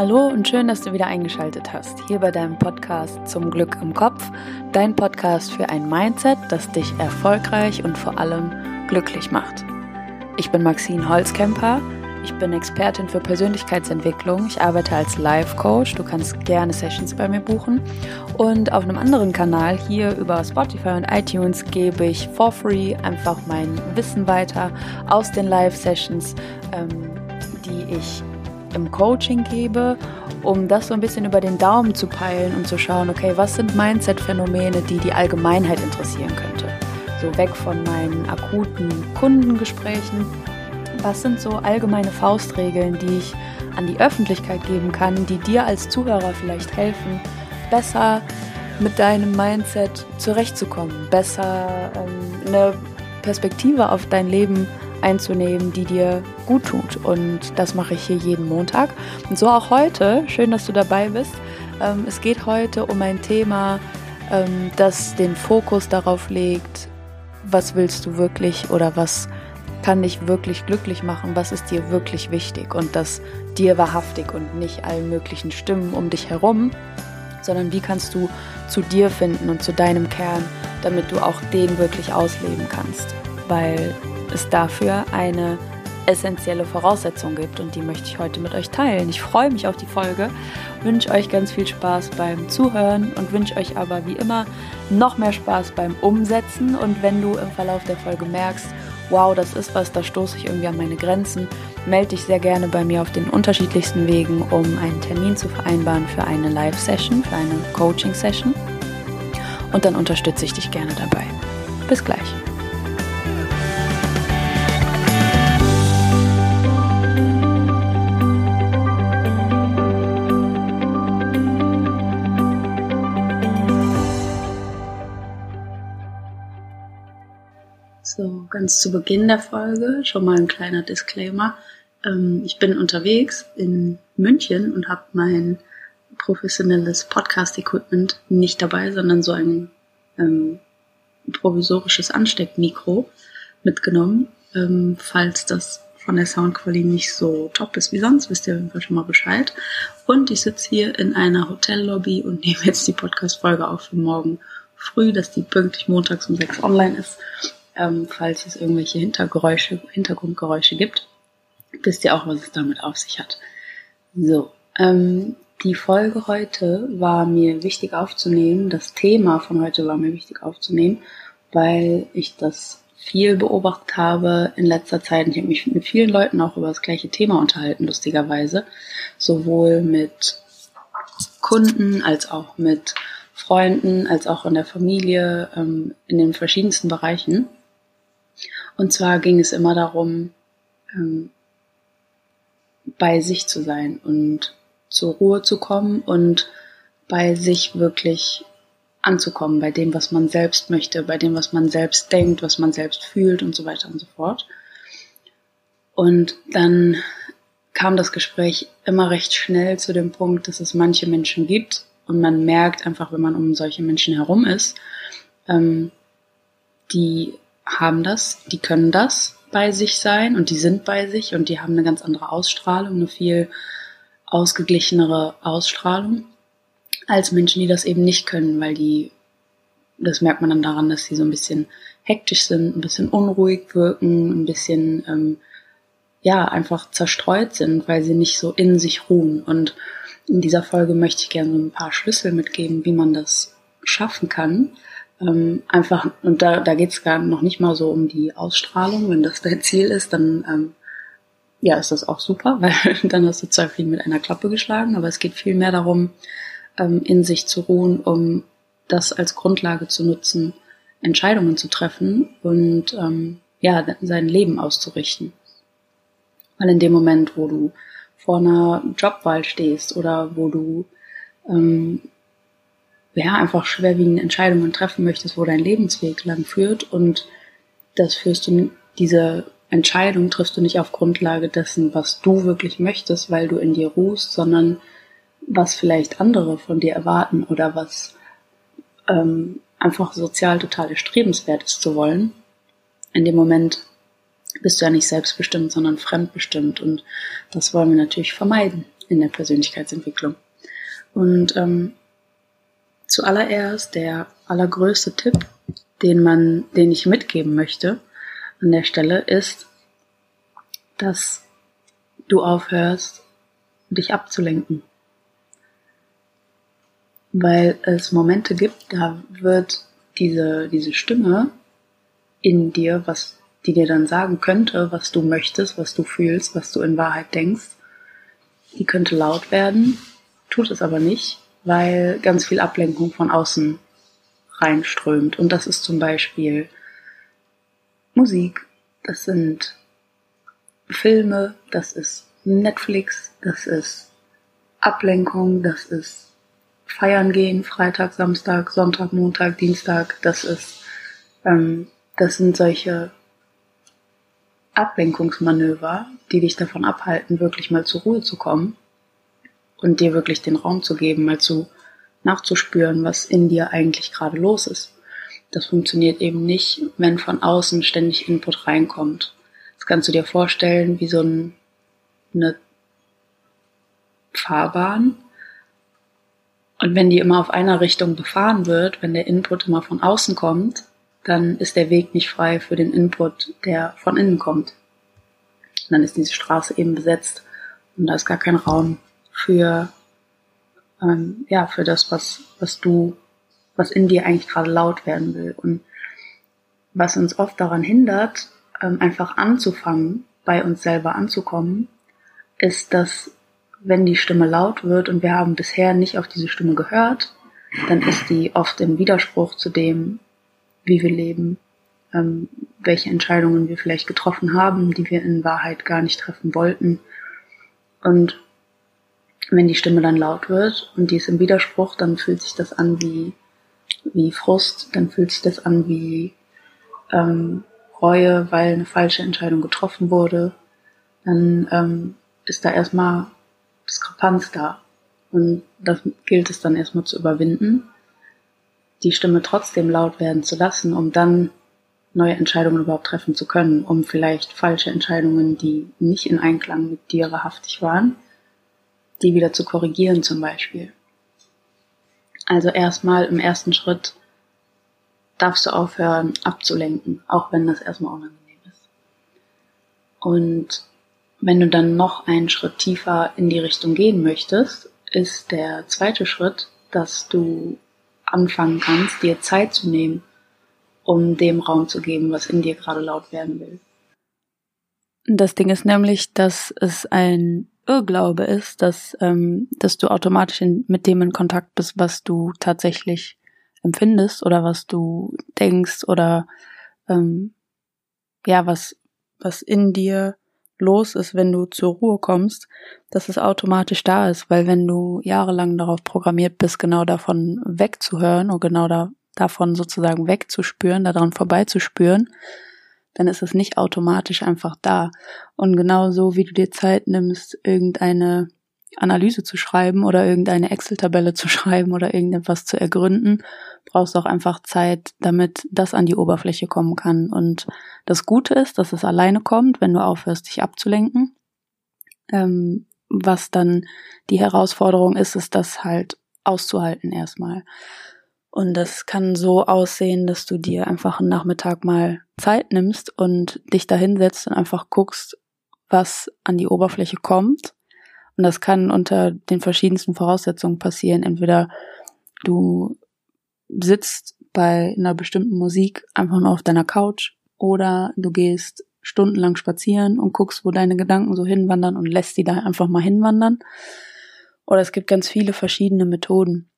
Hallo und schön, dass du wieder eingeschaltet hast. Hier bei deinem Podcast Zum Glück im Kopf. Dein Podcast für ein Mindset, das dich erfolgreich und vor allem glücklich macht. Ich bin Maxine Holzkemper. Ich bin Expertin für Persönlichkeitsentwicklung. Ich arbeite als Life Coach. Du kannst gerne Sessions bei mir buchen. Und auf einem anderen Kanal hier über Spotify und iTunes gebe ich for free einfach mein Wissen weiter aus den Live Sessions, ähm, die ich im Coaching gebe, um das so ein bisschen über den Daumen zu peilen und zu schauen, okay, was sind Mindset-Phänomene, die die Allgemeinheit interessieren könnte. So weg von meinen akuten Kundengesprächen. Was sind so allgemeine Faustregeln, die ich an die Öffentlichkeit geben kann, die dir als Zuhörer vielleicht helfen, besser mit deinem Mindset zurechtzukommen, besser ähm, eine Perspektive auf dein Leben zu einzunehmen, die dir gut tut. Und das mache ich hier jeden Montag. Und so auch heute. Schön, dass du dabei bist. Ähm, es geht heute um ein Thema, ähm, das den Fokus darauf legt, was willst du wirklich oder was kann dich wirklich glücklich machen, was ist dir wirklich wichtig und das dir wahrhaftig und nicht allen möglichen Stimmen um dich herum, sondern wie kannst du zu dir finden und zu deinem Kern, damit du auch den wirklich ausleben kannst. Weil es dafür eine essentielle Voraussetzung gibt und die möchte ich heute mit euch teilen. Ich freue mich auf die Folge, wünsche euch ganz viel Spaß beim Zuhören und wünsche euch aber wie immer noch mehr Spaß beim Umsetzen und wenn du im Verlauf der Folge merkst, wow, das ist was, da stoße ich irgendwie an meine Grenzen, melde dich sehr gerne bei mir auf den unterschiedlichsten Wegen, um einen Termin zu vereinbaren für eine Live-Session, für eine Coaching-Session und dann unterstütze ich dich gerne dabei. Bis gleich. Ganz zu Beginn der Folge schon mal ein kleiner Disclaimer. Ähm, ich bin unterwegs in München und habe mein professionelles Podcast-Equipment nicht dabei, sondern so ein ähm, provisorisches Ansteckmikro mitgenommen. Ähm, falls das von der Soundqualität nicht so top ist wie sonst, wisst ihr auf jeden Fall schon mal Bescheid. Und ich sitze hier in einer Hotellobby und nehme jetzt die Podcast-Folge auf für morgen früh, dass die pünktlich montags um sechs online ist ähm, falls es irgendwelche Hintergeräusche, Hintergrundgeräusche gibt, wisst ihr auch, was es damit auf sich hat. So, ähm, die Folge heute war mir wichtig aufzunehmen, das Thema von heute war mir wichtig aufzunehmen, weil ich das viel beobachtet habe in letzter Zeit. Ich habe mich mit vielen Leuten auch über das gleiche Thema unterhalten, lustigerweise. Sowohl mit Kunden als auch mit Freunden, als auch in der Familie, ähm, in den verschiedensten Bereichen. Und zwar ging es immer darum, ähm, bei sich zu sein und zur Ruhe zu kommen und bei sich wirklich anzukommen, bei dem, was man selbst möchte, bei dem, was man selbst denkt, was man selbst fühlt und so weiter und so fort. Und dann kam das Gespräch immer recht schnell zu dem Punkt, dass es manche Menschen gibt und man merkt einfach, wenn man um solche Menschen herum ist, ähm, die haben das, die können das bei sich sein und die sind bei sich und die haben eine ganz andere Ausstrahlung, eine viel ausgeglichenere Ausstrahlung als Menschen, die das eben nicht können, weil die, das merkt man dann daran, dass sie so ein bisschen hektisch sind, ein bisschen unruhig wirken, ein bisschen, ähm, ja, einfach zerstreut sind, weil sie nicht so in sich ruhen. Und in dieser Folge möchte ich gerne so ein paar Schlüssel mitgeben, wie man das schaffen kann, ähm, einfach, und da, da geht es gar noch nicht mal so um die Ausstrahlung. Wenn das dein Ziel ist, dann ähm, ja, ist das auch super, weil dann hast du zwei Fliegen mit einer Klappe geschlagen. Aber es geht viel mehr darum, ähm, in sich zu ruhen, um das als Grundlage zu nutzen, Entscheidungen zu treffen und ähm, ja, sein Leben auszurichten. Weil in dem Moment, wo du vor einer Jobwahl stehst oder wo du ähm, ja, einfach schwerwiegende Entscheidungen treffen möchtest, wo dein Lebensweg lang führt und das führst du, diese Entscheidung triffst du nicht auf Grundlage dessen, was du wirklich möchtest, weil du in dir ruhst, sondern was vielleicht andere von dir erwarten oder was ähm, einfach sozial total erstrebenswert ist zu wollen. In dem Moment bist du ja nicht selbstbestimmt, sondern fremdbestimmt und das wollen wir natürlich vermeiden. in der Persönlichkeitsentwicklung. Und ähm, zuallererst der allergrößte Tipp, den man, den ich mitgeben möchte an der Stelle, ist, dass du aufhörst, dich abzulenken. Weil es Momente gibt, da wird diese, diese Stimme in dir, was die dir dann sagen könnte, was du möchtest, was du fühlst, was du in Wahrheit denkst, die könnte laut werden, tut es aber nicht, weil ganz viel Ablenkung von außen reinströmt. Und das ist zum Beispiel Musik, das sind Filme, das ist Netflix, das ist Ablenkung, das ist Feiern gehen, Freitag, Samstag, Sonntag, Montag, Dienstag, das ist, ähm, das sind solche Ablenkungsmanöver, die dich davon abhalten, wirklich mal zur Ruhe zu kommen und dir wirklich den Raum zu geben, mal zu nachzuspüren, was in dir eigentlich gerade los ist. Das funktioniert eben nicht, wenn von außen ständig Input reinkommt. Das kannst du dir vorstellen wie so ein, eine Fahrbahn. Und wenn die immer auf einer Richtung befahren wird, wenn der Input immer von außen kommt, dann ist der Weg nicht frei für den Input, der von innen kommt. Und dann ist diese Straße eben besetzt und da ist gar kein Raum für ähm, ja für das, was was du, was in dir eigentlich gerade laut werden will und was uns oft daran hindert, ähm, einfach anzufangen, bei uns selber anzukommen, ist, dass wenn die Stimme laut wird und wir haben bisher nicht auf diese Stimme gehört, dann ist die oft im Widerspruch zu dem, wie wir leben, ähm, welche Entscheidungen wir vielleicht getroffen haben, die wir in Wahrheit gar nicht treffen wollten. Und wenn die Stimme dann laut wird und die ist im Widerspruch, dann fühlt sich das an wie, wie Frust, dann fühlt sich das an wie ähm, Reue, weil eine falsche Entscheidung getroffen wurde. Dann ähm, ist da erstmal Diskrepanz da. Und das gilt es dann erstmal zu überwinden die Stimme trotzdem laut werden zu lassen, um dann neue Entscheidungen überhaupt treffen zu können, um vielleicht falsche Entscheidungen, die nicht in Einklang mit dir wahrhaftig waren, die wieder zu korrigieren zum Beispiel. Also erstmal im ersten Schritt darfst du aufhören abzulenken, auch wenn das erstmal unangenehm ist. Und wenn du dann noch einen Schritt tiefer in die Richtung gehen möchtest, ist der zweite Schritt, dass du anfangen kannst, dir Zeit zu nehmen, um dem Raum zu geben, was in dir gerade laut werden will. Das Ding ist nämlich, dass es ein Irrglaube ist, dass, ähm, dass du automatisch in, mit dem in Kontakt bist, was du tatsächlich empfindest oder was du denkst oder ähm, ja, was, was in dir los ist, wenn du zur Ruhe kommst, dass es automatisch da ist, weil wenn du jahrelang darauf programmiert bist, genau davon wegzuhören und genau da, davon sozusagen wegzuspüren, daran vorbeizuspüren, dann ist es nicht automatisch einfach da. Und genauso wie du dir Zeit nimmst, irgendeine Analyse zu schreiben oder irgendeine Excel-Tabelle zu schreiben oder irgendetwas zu ergründen, brauchst du auch einfach Zeit, damit das an die Oberfläche kommen kann. Und das Gute ist, dass es alleine kommt, wenn du aufhörst, dich abzulenken. Ähm, was dann die Herausforderung ist, ist das halt auszuhalten erstmal. Und das kann so aussehen, dass du dir einfach einen Nachmittag mal Zeit nimmst und dich da hinsetzt und einfach guckst, was an die Oberfläche kommt und das kann unter den verschiedensten Voraussetzungen passieren. Entweder du sitzt bei einer bestimmten Musik einfach nur auf deiner Couch oder du gehst stundenlang spazieren und guckst, wo deine Gedanken so hinwandern und lässt die da einfach mal hinwandern. Oder es gibt ganz viele verschiedene Methoden.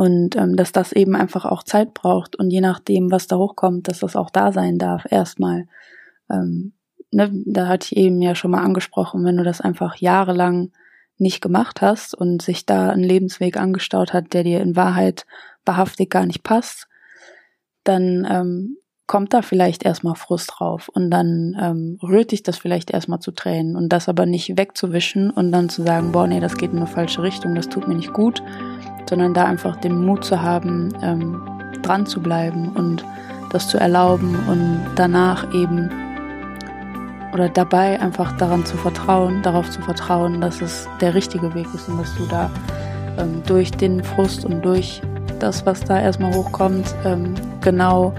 Und ähm, dass das eben einfach auch Zeit braucht und je nachdem, was da hochkommt, dass das auch da sein darf, erstmal. Ähm, ne, da hatte ich eben ja schon mal angesprochen, wenn du das einfach jahrelang nicht gemacht hast und sich da ein Lebensweg angestaut hat, der dir in Wahrheit wahrhaftig gar nicht passt, dann ähm, kommt da vielleicht erstmal Frust drauf und dann ähm, rührt dich das vielleicht erstmal zu Tränen und das aber nicht wegzuwischen und dann zu sagen, boah, nee, das geht in eine falsche Richtung, das tut mir nicht gut, sondern da einfach den Mut zu haben, ähm, dran zu bleiben und das zu erlauben und danach eben oder dabei einfach daran zu vertrauen, darauf zu vertrauen, dass es der richtige Weg ist und dass du da ähm, durch den Frust und durch das, was da erstmal hochkommt, ähm, genau,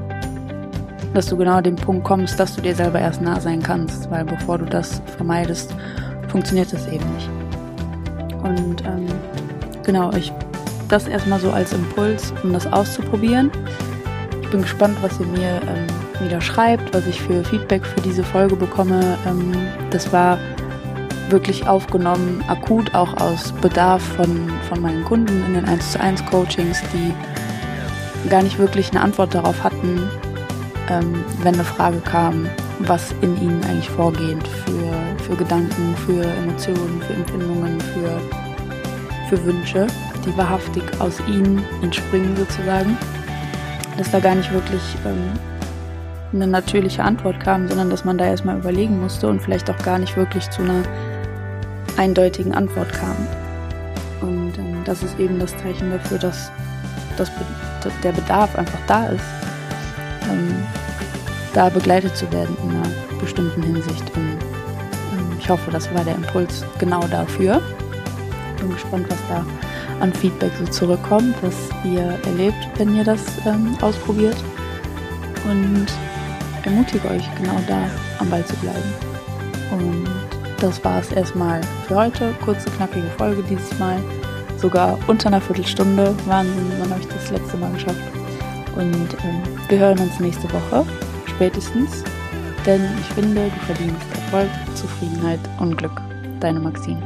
dass du genau den Punkt kommst, dass du dir selber erst nah sein kannst, weil bevor du das vermeidest, funktioniert das eben nicht. Und ähm, genau, ich das erstmal so als Impuls, um das auszuprobieren. Ich bin gespannt, was ihr mir ähm, wieder schreibt, was ich für Feedback für diese Folge bekomme. Ähm, das war wirklich aufgenommen, akut auch aus Bedarf von, von meinen Kunden in den 1 zu 1 Coachings, die gar nicht wirklich eine Antwort darauf hatten, ähm, wenn eine Frage kam, was in ihnen eigentlich vorgeht für, für Gedanken, für Emotionen, für Empfindungen, für, für Wünsche, die wahrhaftig aus ihnen entspringen sozusagen. Dass da gar nicht wirklich ähm, eine natürliche Antwort kam, sondern dass man da erstmal überlegen musste und vielleicht auch gar nicht wirklich zu einer eindeutigen Antwort kam. Und ähm, das ist eben das Zeichen dafür, dass, dass der Bedarf einfach da ist, ähm, da begleitet zu werden in einer bestimmten Hinsicht. Und ähm, ich hoffe, das war der Impuls genau dafür. Bin gespannt, was da an Feedback so zurückkommt, was ihr erlebt, wenn ihr das ähm, ausprobiert. Und ermutige euch genau da am Ball zu bleiben. Und das war es erstmal für heute. Kurze, knackige Folge dieses Mal. Sogar unter einer Viertelstunde. Wahnsinn, wann habe ich das letzte Mal geschafft. Und ähm, wir hören uns nächste Woche, spätestens. Denn ich finde, du verdienst Erfolg, Zufriedenheit und Glück. Deine Maxine.